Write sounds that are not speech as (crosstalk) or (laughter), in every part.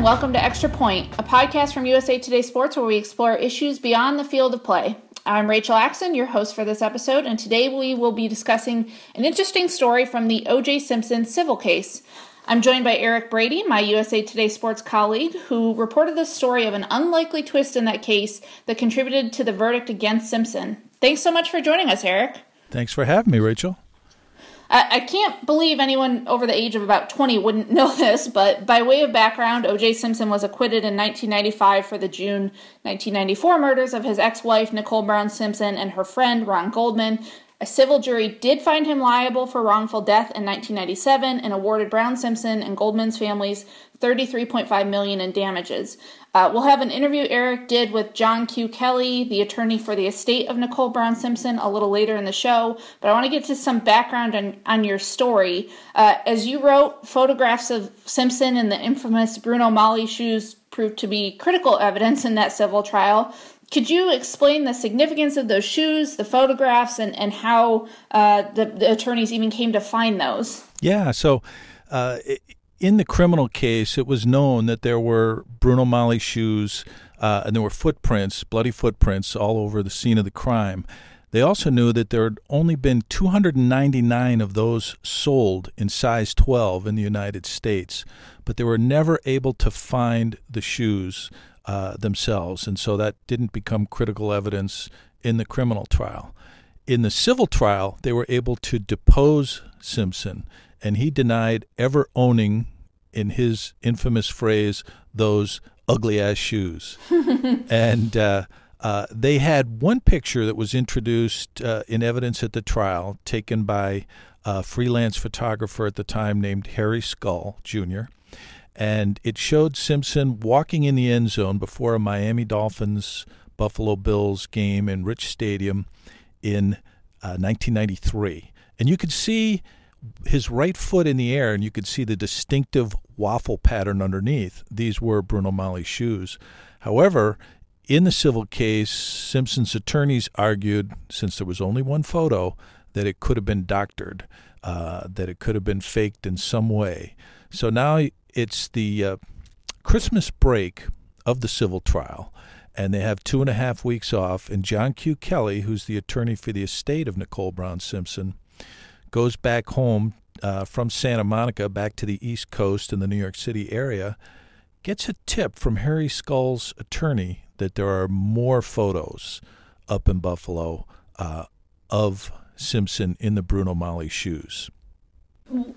and welcome to Extra Point, a podcast from USA Today Sports where we explore issues beyond the field of play. I'm Rachel Axon, your host for this episode, and today we will be discussing an interesting story from the O.J. Simpson civil case. I'm joined by Erik Brady, my USA Today Sports colleague, who reported the story of an unlikely twist in that case that contributed to the verdict against Simpson. Thanks so much for joining us, Erik. Thanks for having me, Rachel. I, I can't believe anyone over the age of about 20 wouldn't (laughs) know this, but by way of background, O.J. Simpson was acquitted in 1995 for the June 1994 murders of his ex wife, Nicole Brown Simpson, and her friend, Ron Goldman. A civil jury did find him liable for wrongful death in 1997 and awarded Brown Simpson and Goldman's families 33.5 million in damages. Uh, we'll have an interview Erik did with John Q. Kelly, the attorney for the estate of Nicole Brown Simpson, a little later in the show. But I want to get to some background on, on your story. Uh, as you wrote, photographs of Simpson and the infamous Bruno Magli shoes proved to be critical evidence in that civil trial. Could you explain the significance of those shoes, the photographs, and, and how uh, the, the, attorneys even came to find those? Yeah, so uh, it, in the criminal case, it was known that there were Bruno Magli shoes uh, and there were footprints, bloody footprints, all over the scene of the crime. They also knew that there had only been 299 of those sold in size 12 in the United States, but they were never able to find the shoes uh, themselves, and so that didn't become critical evidence in the criminal trial. In the civil trial, they were able to depose Simpson and he denied ever owning, in his infamous phrase, those ugly ass shoes. (laughs) and uh, uh, they had one picture that was introduced uh, in evidence at the trial, taken by a freelance photographer at the time named Harry Scull Jr. And it showed Simpson walking in the end zone before a Miami Dolphins Buffalo Bills game in Rich Stadium in 1993. Uh, and you could see his right foot in the air, and you could see the distinctive waffle pattern underneath. These were Bruno Magli's shoes. However, in the civil case, Simpson's attorneys argued, since there was only one photo, that it could have been doctored, uh, that it could have been faked in some way. So now it's the uh, Christmas break of the civil trial, and they have two and a half weeks off. And John Q. Kelly, who's the attorney for the estate of Nicole Brown Simpson, goes back home uh, from Santa Monica back to the East Coast in the New York City area, gets a tip from Harry Scull's attorney that there are more photos up in Buffalo uh, of Simpson in the Bruno Magli shoes.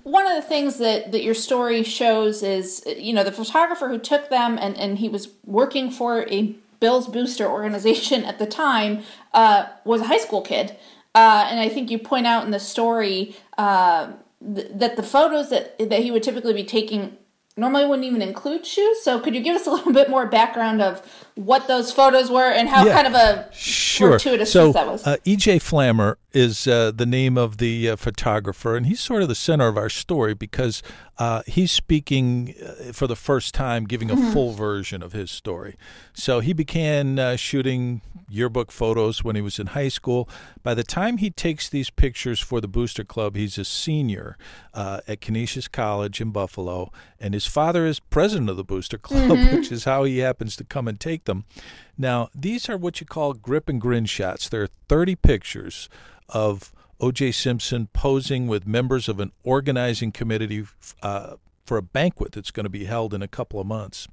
One of the things that, that your story shows is, you know, the photographer who took them and, and he was working for a Bills Booster organization at the time uh, was a high school kid. Uh, and I think you point out in the story uh, th- that the photos that that he would typically be taking normally wouldn't even include shoes. So could you give us a little (laughs) bit more background of what those photos were and how yeah, kind of a sure. fortuitous so, that was? Uh, E.J. Flammer is uh, the name of the uh, photographer, and he's sort of the center of our story because uh, he's speaking uh, for the first time, giving a mm-hmm. full version of his story. So he began uh, shooting yearbook photos when he was in high school. By the time he takes these pictures for the Booster Club, he's a senior uh, at Canisius College in Buffalo, and his father is president of the Booster Club, (laughs) mm-hmm. which is how he happens to come and take them. Now, these are what you call grip and grin shots. There are 30 pictures of O.J. Simpson posing with members of an organizing committee uh, for a banquet that's going to be held in a couple of months.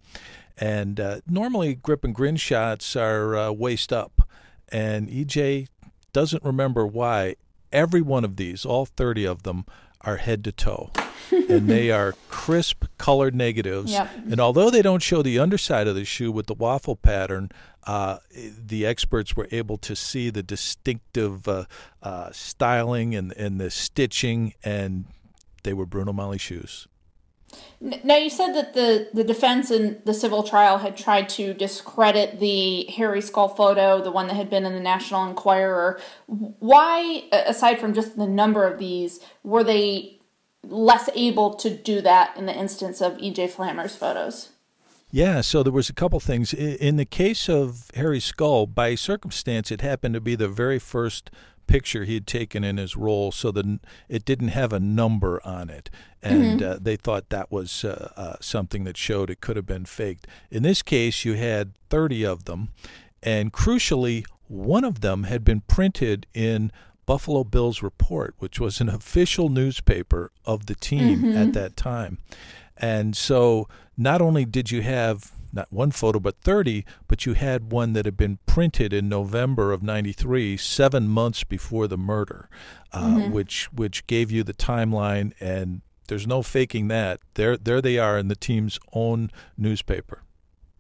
And uh, normally, grip and grin shots are uh, waist up. And EJ doesn't remember why every one of these, all 30 of them, are head to toe. and they (laughs) are crisp colored negatives. Yep. And although they don't show the underside of the shoe with the waffle pattern, uh, the experts were able to see the distinctive uh, uh, styling and, and the stitching, and they were Bruno Magli shoes. Now, you said that the, the defense in the civil trial had tried to discredit the Harry Scull photo, the one that had been in the National Enquirer. Why, aside from just the number of these, were they less able to do that in the instance of EJ Flammer's photos. Yeah, so there was a couple things. In the case of Harry Scull, by circumstance, it happened to be the very first picture he had taken in his role, so that it didn't have a number on it, and mm-hmm. uh, they thought that was uh, uh, something that showed it could have been faked. In this case, you had 30 of them, and crucially, one of them had been printed in Buffalo Bills Report, which was an official newspaper of the team mm-hmm. at that time. And so not only did you have not one photo, but 30, but you had one that had been printed in November of 93, seven months before the murder, uh, mm-hmm. which, which gave you the timeline. And there's no faking that. There, there they are in the team's own newspaper.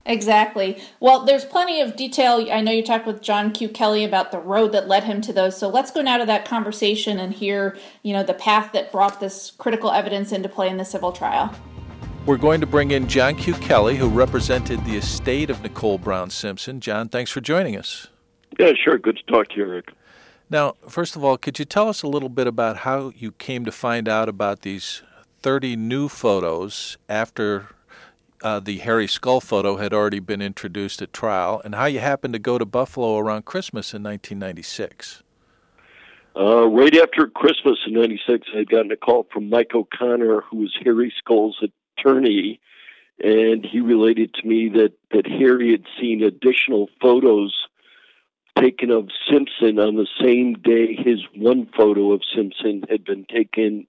Exactly. Well, there's plenty of detail. I know you talked with John Q. Kelly about the road that led him to those. So let's go now to that conversation and hear, you know, the path that brought this critical evidence into play in the civil trial. We're going to bring in John Q. Kelly, who represented the estate of Nicole Brown Simpson. John, thanks for joining us. Yeah, sure. Good to talk to you, Rick. Now, first of all, could you tell us a little bit about how you came to find out about these 30 new photos after uh, the Harry Scull photo had already been introduced at trial, and how you happened to go to Buffalo around Christmas in 1996? Uh, right after Christmas in '96, I had gotten a call from Mike O'Connor, who was Harry Scull's attorney, and he related to me that, that Harry had seen additional photos taken of Simpson on the same day his one photo of Simpson had been taken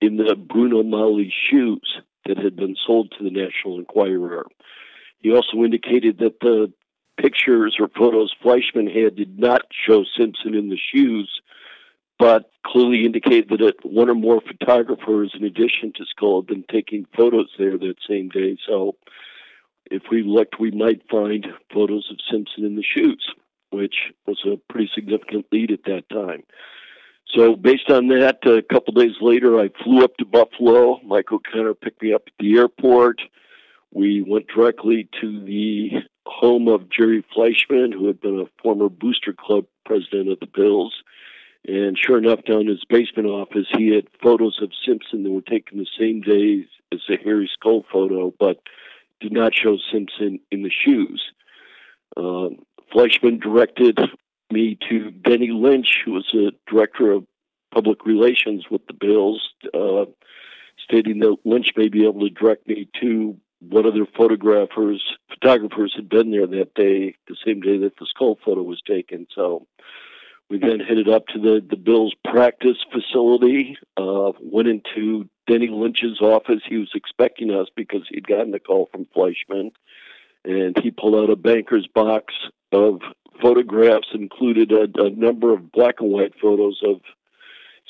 in the Bruno Magli shoes that had been sold to the National Enquirer. He also indicated that the pictures or photos Fleischman had did not show Simpson in the shoes, but clearly indicate that one or more photographers, in addition to Scull, had been taking photos there that same day. So if we looked, we might find photos of Simpson in the shoes, which was a pretty significant lead at that time. So based on that, a couple days later, I flew up to Buffalo. Michael O'Connor picked me up at the airport. We went directly to the home of Jerry Fleischman, who had been a former Booster Club president of the Bills. And sure enough, down in his basement office, he had photos of Simpson that were taken the same day as the Harry Scull photo, but did not show Simpson in the shoes. Uh, Fleischman directed me to Denny Lynch, who was the director of public relations with the Bills, uh, stating that Lynch may be able to direct me to what other photographers, photographers had been there that day, the same day that the Scull photo was taken. So we then headed up to the, the Bills practice facility, uh, went into Denny Lynch's office. He was expecting us because he'd gotten a call from Fleischman. And he pulled out a banker's box of photographs, included a, a number of black and white photos of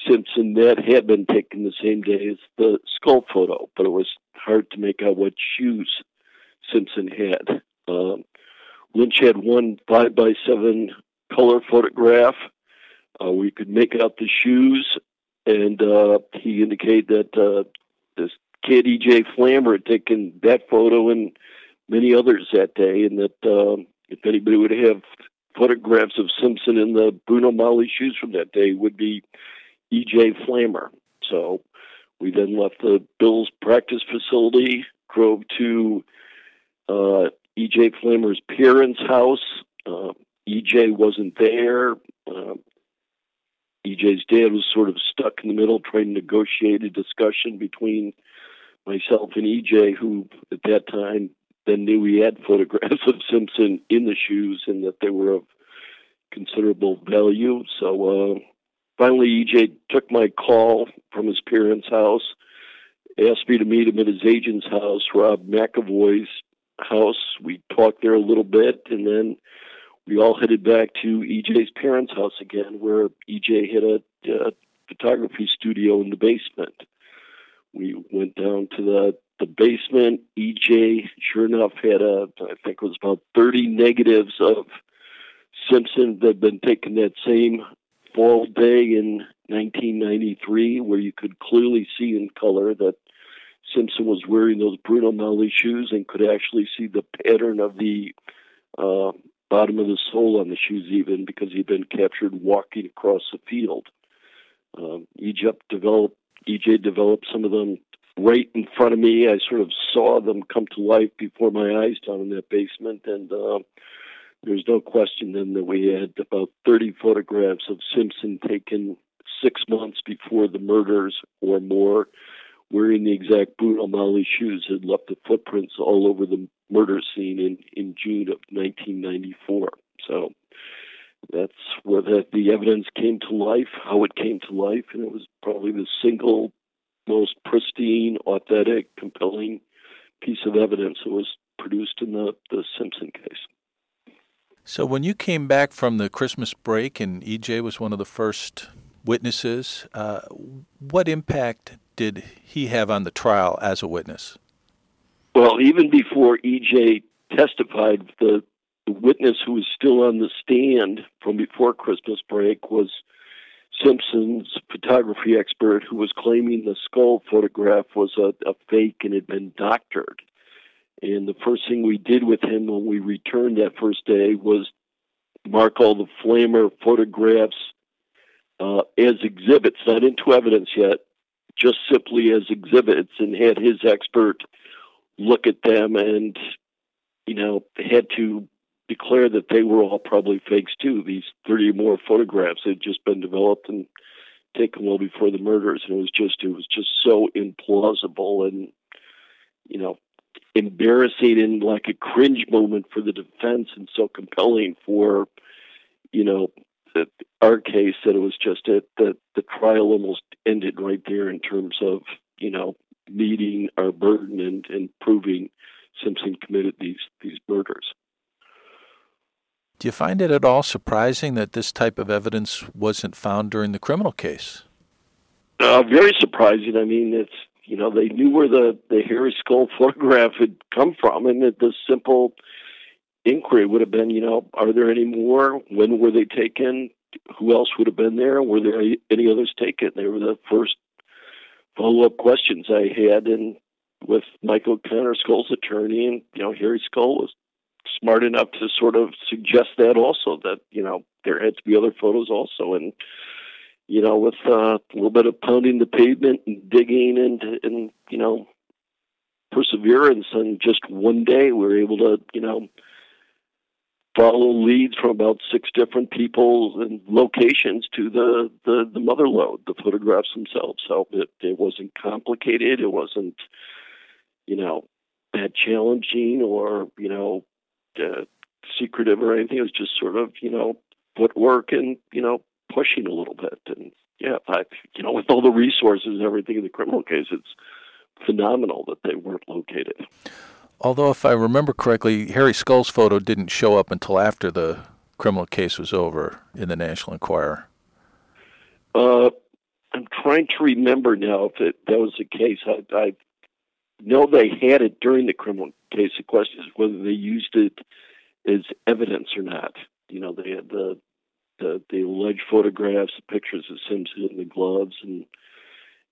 Simpson that had been taken the same day as the Scull photo, but it was hard to make out what shoes Simpson had. Um, Lynch had one five by seven color photograph. Uh, we could make out the shoes, and uh, he indicated that uh, this kid E.J. Flammer had taken that photo and many others that day, and that um, if anybody would have photographs of Simpson in the Bruno Magli shoes from that day, would be E.J. Flammer. So we then left the Bills practice facility, drove to uh, E.J. Flammer's parents' house. Uh, EJ wasn't there. Uh, EJ's dad was sort of stuck in the middle trying to negotiate a discussion between myself and EJ, who at that time then knew he had (laughs) photographs of Simpson in the shoes and that they were of considerable value. So uh, finally, EJ took my call from his parents' house, asked me to meet him at his agent's house, Rob McAvoy's house. We talked there a little bit, and then we all headed back to EJ's parents' house again, where EJ had a, a photography studio in the basement. We went down to the the basement. EJ, sure enough, had a I think it was about thirty negatives of Simpson that had been taken that same fall day in 1993, where you could clearly see in color that Simpson was wearing those Bruno Magli shoes and could actually see the pattern of the uh, bottom of the sole on the shoes, even because he'd been captured walking across the field. Um, EJ developed, EJ developed some of them right in front of me. I sort of saw them come to life before my eyes down in that basement, and uh, there's no question then that we had about 30 photographs of Simpson taken six months before the murders or more, wearing the exact Bruno Magli shoes had left the footprints all over the murder scene in, in June of 1994. So that's where the, the evidence came to life, how it came to life, and it was probably the single most pristine, authentic, compelling piece of evidence that was produced in the, the Simpson case. So, when you came back from the Christmas break and EJ was one of the first witnesses, uh, what impact did he have on the trial as a witness? Well, even before EJ testified, the, witness who was still on the stand from before Christmas break was Simpson's photography expert who was claiming the Scull photograph was a, a fake and had been doctored. And the first thing we did with him when we returned that first day was mark all the Flammer photographs uh, as exhibits, not into evidence yet, just simply as exhibits, and had his expert look at them and, you know, had to declare that they were all probably fakes too. These 30 more photographs had just been developed and taken well before the murders, and it was just it was just so implausible and you know embarrassing and like a cringe moment for the defense, and so compelling for you know the, our case that it was just it that the trial almost ended right there in terms of you know meeting our burden and, and proving Simpson committed these these murders. Do you find it at all surprising that this type of evidence wasn't found during the criminal case? Uh, very surprising. I mean, it's you know they knew where the the Harry Scull (laughs) photograph had come from, and that the simple inquiry would have been, you know, are there any more? When were they taken? Who else would have been there? Were there any others taken? They were the first follow up questions I had, and with Michael O'Connor, Scull's attorney, and you know, Harry Scull was smart enough to sort of suggest that also that you know there had to be other photos also and you know with uh, a little bit of pounding the pavement and digging and and you know perseverance and just one day we were able to you know follow leads from about six different people and locations to the the, the mother lode the photographs themselves so it, it wasn't complicated it wasn't you know that challenging or you know uh, secretive or anything. It was just sort of, you know, footwork and, you know, pushing a little bit. And yeah, I, you know, with all the resources and everything in the criminal case, it's phenomenal that they weren't located. Although, if I remember correctly, Harry Scull's photo didn't show up until after the criminal case was over in the National Enquirer. Uh, I'm trying to remember now if it, that was the case. I, I know they had it during the criminal case. The question is whether they used it as evidence or not. You know, they had the the, the alleged photographs, the pictures of Simpson, and the gloves, and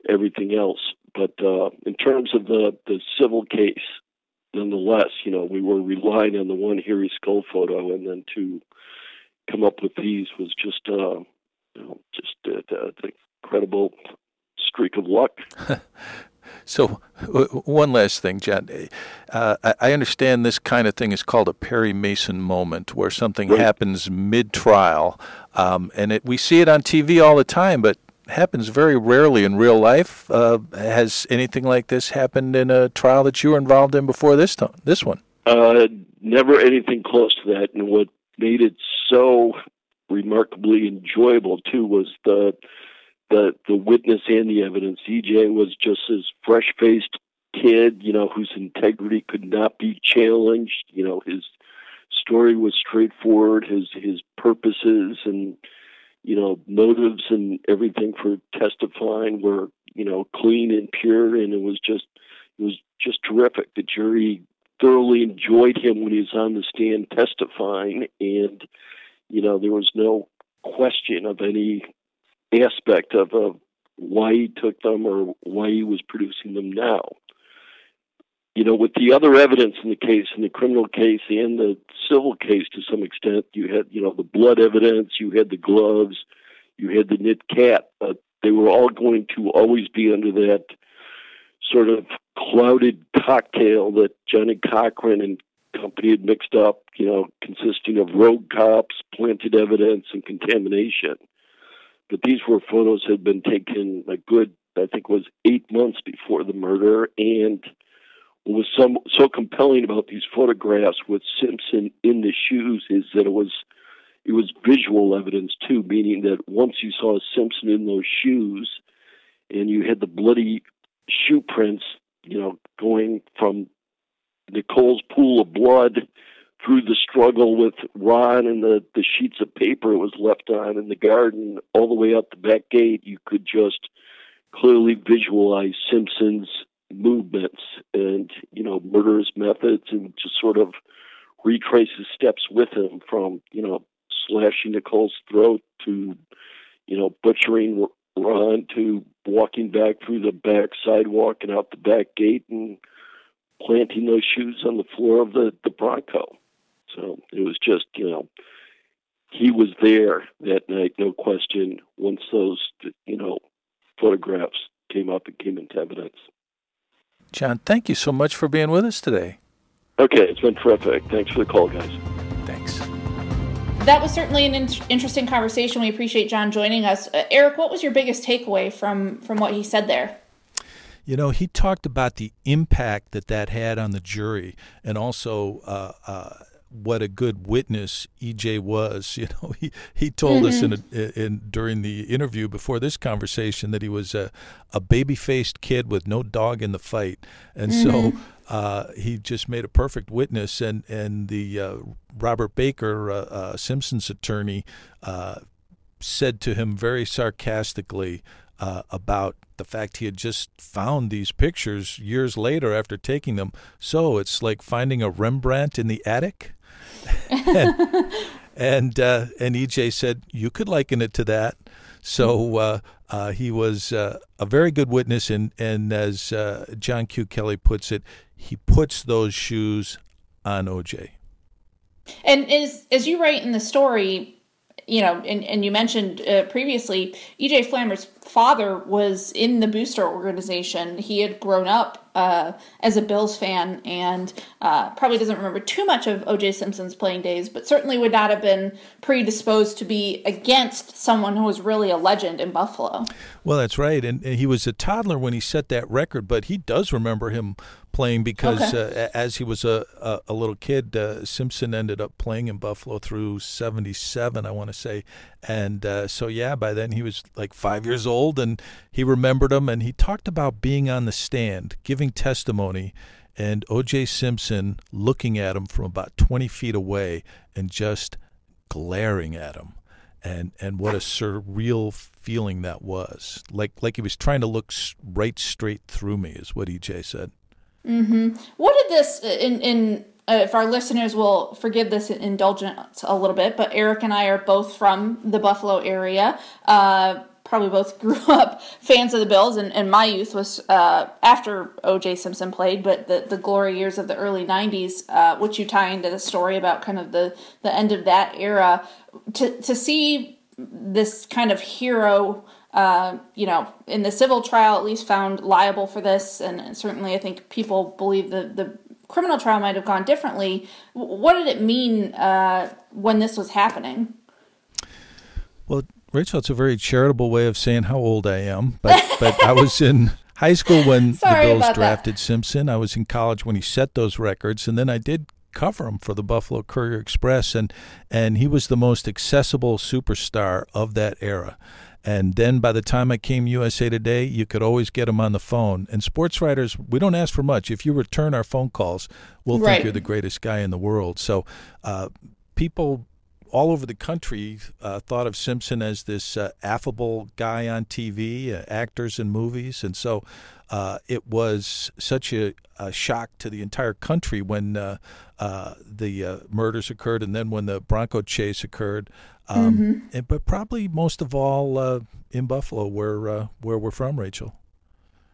everything else. But uh, in terms of the the civil case, nonetheless, you know, we were relying on the one Harry Scull photo, and then to come up with these was just, uh, you know, just uh, an incredible streak of luck. (laughs) So, one last thing, John. Uh, I understand this kind of thing is called a Perry Mason moment, where something right. happens mid-trial, um, and it, we see it on TV all the time, but happens very rarely in real life. Uh, has anything like this happened in a trial that you were involved in before this time, this one? Uh, never anything close to that. And what made it so remarkably enjoyable too was the the the witness and the evidence. EJ was just this fresh faced kid, you know, whose integrity could not be challenged. You know, his story was straightforward. His his purposes and you know motives and everything for testifying were you know clean and pure, and it was just it was just terrific. The jury thoroughly enjoyed him when he was on the stand testifying, and you know there was no question of any aspect of, of why he took them or why he was producing them now. You know, with the other evidence in the case, in the criminal case and the civil case to some extent, you had, you know, the blood evidence, you had the gloves, you had the knit cap, but they were all going to always be under that sort of clouded cocktail that Johnnie Cochran and company had mixed up, you know, consisting of rogue cops, planted evidence, and contamination. But these were photos had been taken a good, I think, was eight months before the murder. And what was so compelling about these photographs with Simpson in the shoes is that it was it was visual evidence too, meaning that once you saw Simpson in those shoes, and you had the bloody shoe prints, you know, going from Nicole's pool of blood through the struggle with Ron and the, the sheets of paper it was left on in the garden all the way up the back gate, you could just clearly visualize Simpson's movements and, you know, murderous methods and just sort of retrace his steps with him from, you know, slashing Nicole's throat to, you know, butchering Ron to walking back through the back sidewalk and out the back gate and planting those shoes on the floor of the, the Bronco. So it was just, you know, he was there that night, no question, once those, you know, photographs came up and came into evidence. John, thank you so much for being with us today. Okay, it's been terrific. Thanks for the call, guys. Thanks. That was certainly an in- interesting conversation. We appreciate John joining us. Uh, Erik, what was your biggest takeaway from from what he said there? You know, he talked about the impact that that had on the jury, and also uh, uh, what a good witness EJ was. (laughs) You know, he he told mm-hmm. us in, a, in during the interview before this conversation that he was a, a baby faced kid with no dog in the fight, and mm-hmm. so. Uh, he just made a perfect witness, and and the uh, Robert Baker, uh, uh Simpson's attorney, uh, said to him very sarcastically, uh, about the fact he had just found these pictures years later after taking them. So it's like finding a Rembrandt in the attic. And (laughs) and, uh, and EJ said you could liken it to that. So uh, uh, he was uh, a very good witness, and and as uh, John Q. Kelly puts it, he puts those shoes on OJ. And as as you write in the story, you know, and, and you mentioned uh, previously, EJ Flammer's father was in the booster organization. He had grown up uh, as a Bills fan and uh, probably doesn't remember too much of OJ Simpson's playing days, but certainly would not have been predisposed to be against someone who was really a legend in Buffalo. Well, that's right. And, and he was a toddler when he set that record, but he does remember him playing because okay. uh, as he was a, a, a little kid, uh, Simpson ended up playing in Buffalo through 77, I want to say. And uh, so, yeah, by then he was like five years old and he remembered him. And he talked about being on the stand, giving testimony, and O.J. Simpson looking at him from about 20 feet away and just glaring at him. And, and what a surreal feeling that was. Like, like he was trying to look right straight through me, is what EJ said. Mm-hmm. What did this in in uh, if our listeners will forgive this indulgence a little bit, but Erik and I are both from the Buffalo area. Uh, probably both (laughs) grew up fans of the Bills, and, and my youth was uh, after O.J. Simpson played, but the, the glory years of the early '90s, uh, which you tie into the story about kind of the the end of that era. To to see this kind of hero uh, you know, in the civil trial, at least found liable for this, and certainly I think people believe the the criminal trial might have gone differently. What did it mean uh, when this was happening? Well, Rachel, it's a very charitable way of saying how old I am, but but I was in (laughs) high school when the Bills drafted that. Simpson. I was in college when he set those records, and then I did cover him for the Buffalo Courier Express, and and he was the most accessible superstar of that era. And then by the time I came USA Today, you could always get them on the phone. And sports writers, we don't ask for much. If you return our phone calls, we'll right. think you're the greatest guy in the world. So uh, people all over the country uh, thought of Simpson as this uh, affable guy on TV, uh, actors in movies, and so uh, it was such a, a, shock to the entire country when uh, uh, the murders occurred, and then when the Bronco chase occurred. Um, mm-hmm. and, but probably most of all in Buffalo, where where we're from, Rachel.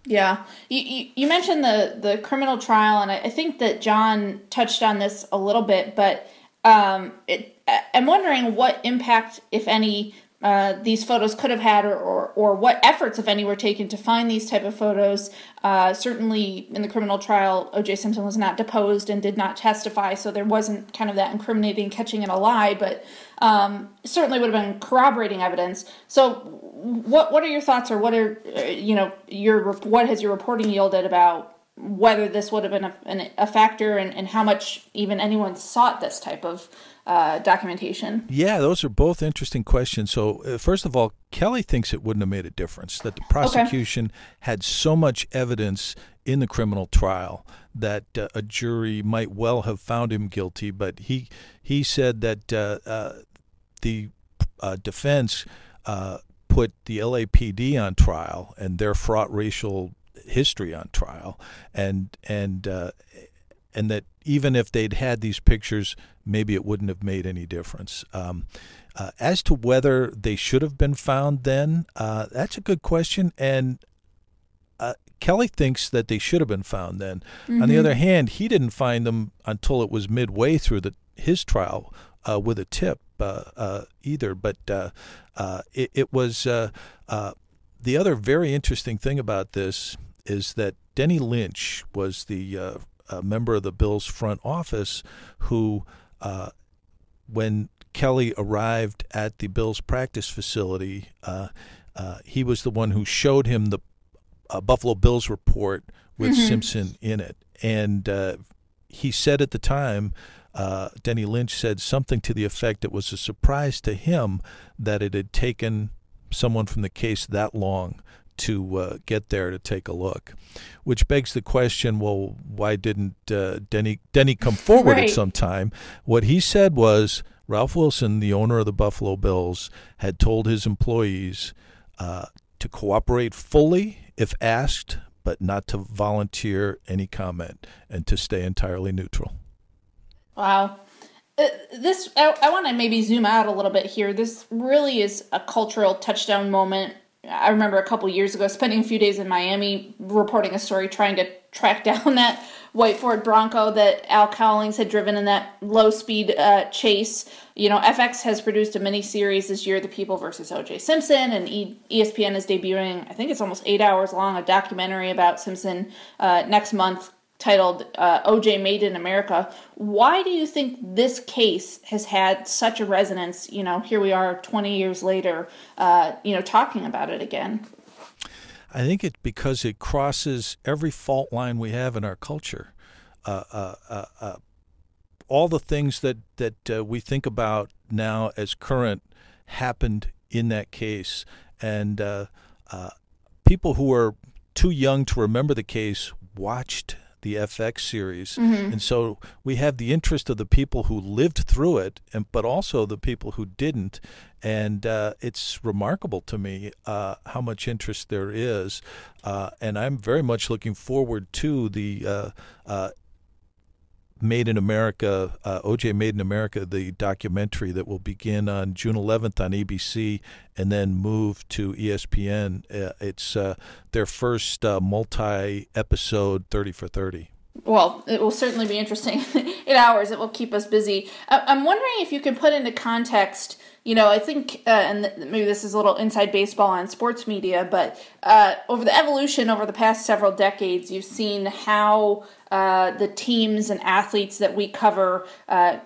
Yeah, you, you, you mentioned the the criminal trial, and I, I think that John touched on this a little bit, but um, it, I'm wondering what impact, if any, uh, these photos could have had or, or, or, what efforts, if any, were taken to find these type of photos. Uh, certainly in the criminal trial, O.J. Simpson was not deposed and did not testify, so there wasn't kind of that incriminating catching in a lie, but um, certainly would have been corroborating evidence. So what what are your thoughts or what are, uh, you know, your what has your reporting yielded about whether this would have been a, a factor and, and how much even anyone sought this type of uh, documentation? Yeah, those are both interesting questions. So, uh, first of all, Kelly thinks it wouldn't have made a difference, that the prosecution okay. had so much evidence in the criminal trial that uh, a jury might well have found him guilty, but he, he said that uh, uh, the uh, defense put the LAPD on trial and their fraught racial history on trial, and and and that even if they'd had these pictures, maybe it wouldn't have made any difference. Um, uh, as to whether they should have been found then, uh, that's a good question. And uh, Kelly thinks that they should have been found then. Mm-hmm. On the mm-hmm. other hand, he didn't find them until it was midway through the, his trial uh, with a tip uh, uh, either. But it, it, was the other very interesting thing about this is that Denny Lynch was the a member of the Bills front office who, uh, when Kelly arrived at the Bills practice facility, uh, uh, he was the one who showed him the uh, Buffalo Bills report with mm-hmm. Simpson in it. And uh, he said at the time, uh, Denny Lynch said something to the effect it was a surprise to him that it had taken someone from the case that long to uh, get there to take a look, which begs the question: Well, why didn't uh, Denny Denny come forward right. at some time? What he said was Ralph Wilson, the owner of the Buffalo Bills, had told his employees uh, to cooperate fully if asked, but not to volunteer any comment and to stay entirely neutral. Wow. Uh, this I, I want to maybe zoom out a little bit here. This really is a cultural touchdown moment I remember a couple years ago spending a few days in Miami reporting a story trying to track (laughs) down that white Ford Bronco that Al Cowlings had driven in that low speed uh, chase. You know, FX has produced a mini series this year, The People versus O.J. Simpson, and e- ESPN is debuting, I think it's almost eight hours long, a documentary about Simpson uh, next month titled uh, OJ Made in America. Why do you think this case has had such a resonance? You know, here we are 20 years later, uh, you know, talking about it again. I think it's because it crosses every fault line we have in our culture. Uh, uh, uh, uh all the things that, that we think about now as current happened in that case. And people who are too young to remember the case watched the FX series. Mm-hmm. And so we have the interest of the people who lived through it, and but also the people who didn't. And uh, it's remarkable to me uh, how much interest there is. Uh, and I'm very much looking forward to the uh, uh, Made in America, uh, OJ Made in America, the documentary that will begin on June 11th on ABC and then move to ESPN. Uh, it's uh, their first uh, multi episode 30 for 30. Well, it will certainly be interesting. (laughs) In hours, it will keep us busy. I'm wondering if you can put into context you know, I think, uh, and maybe this is a little inside baseball on sports media, but uh, over the evolution over the past several decades, you've seen how uh, the teams and athletes that we cover, uh,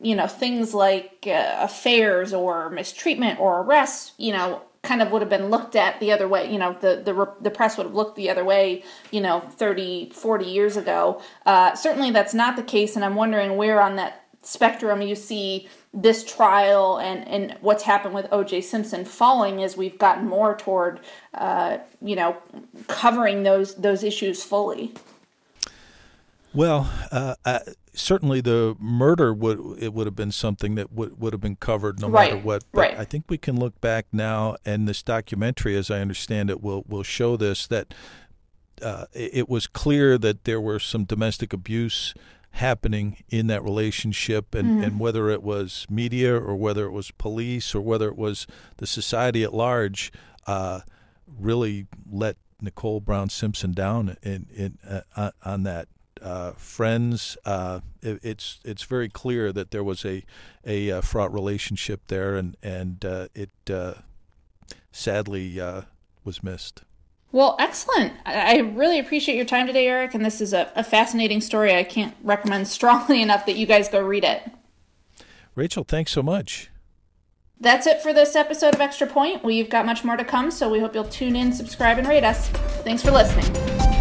you know, things like uh, affairs or mistreatment or arrests, you know, kind of would have been looked at the other way you know the the, the press would have looked the other way you know 30 40 years ago. Uh, certainly that's not the case and i'm wondering where on that spectrum you see this trial and, and what's happened with OJ Simpson falling as we've gotten more toward uh, you know covering those those issues fully. Well, uh, uh, certainly the murder would it would have been something that would would have been covered no right. matter what. But right. I think we can look back now, and this documentary, as I understand it, will will show this that uh, it was clear that there were some domestic abuse happening in that relationship and, mm-hmm. and whether it was media or whether it was police or whether it was the society at large uh, really let Nicole Brown Simpson down in, in uh, on that uh, friends. Uh, it, it's it's very clear that there was a a uh, fraught relationship there, and and uh, it uh, sadly was missed. Well, excellent. I really appreciate your time today, Erik, and this is a, a fascinating story. I can't recommend (laughs) strongly enough that you guys go read it. Rachel, thanks so much. That's it for this episode of Extra Point. We've got much more to come, so we hope you'll tune in, subscribe, and rate us. Thanks for listening.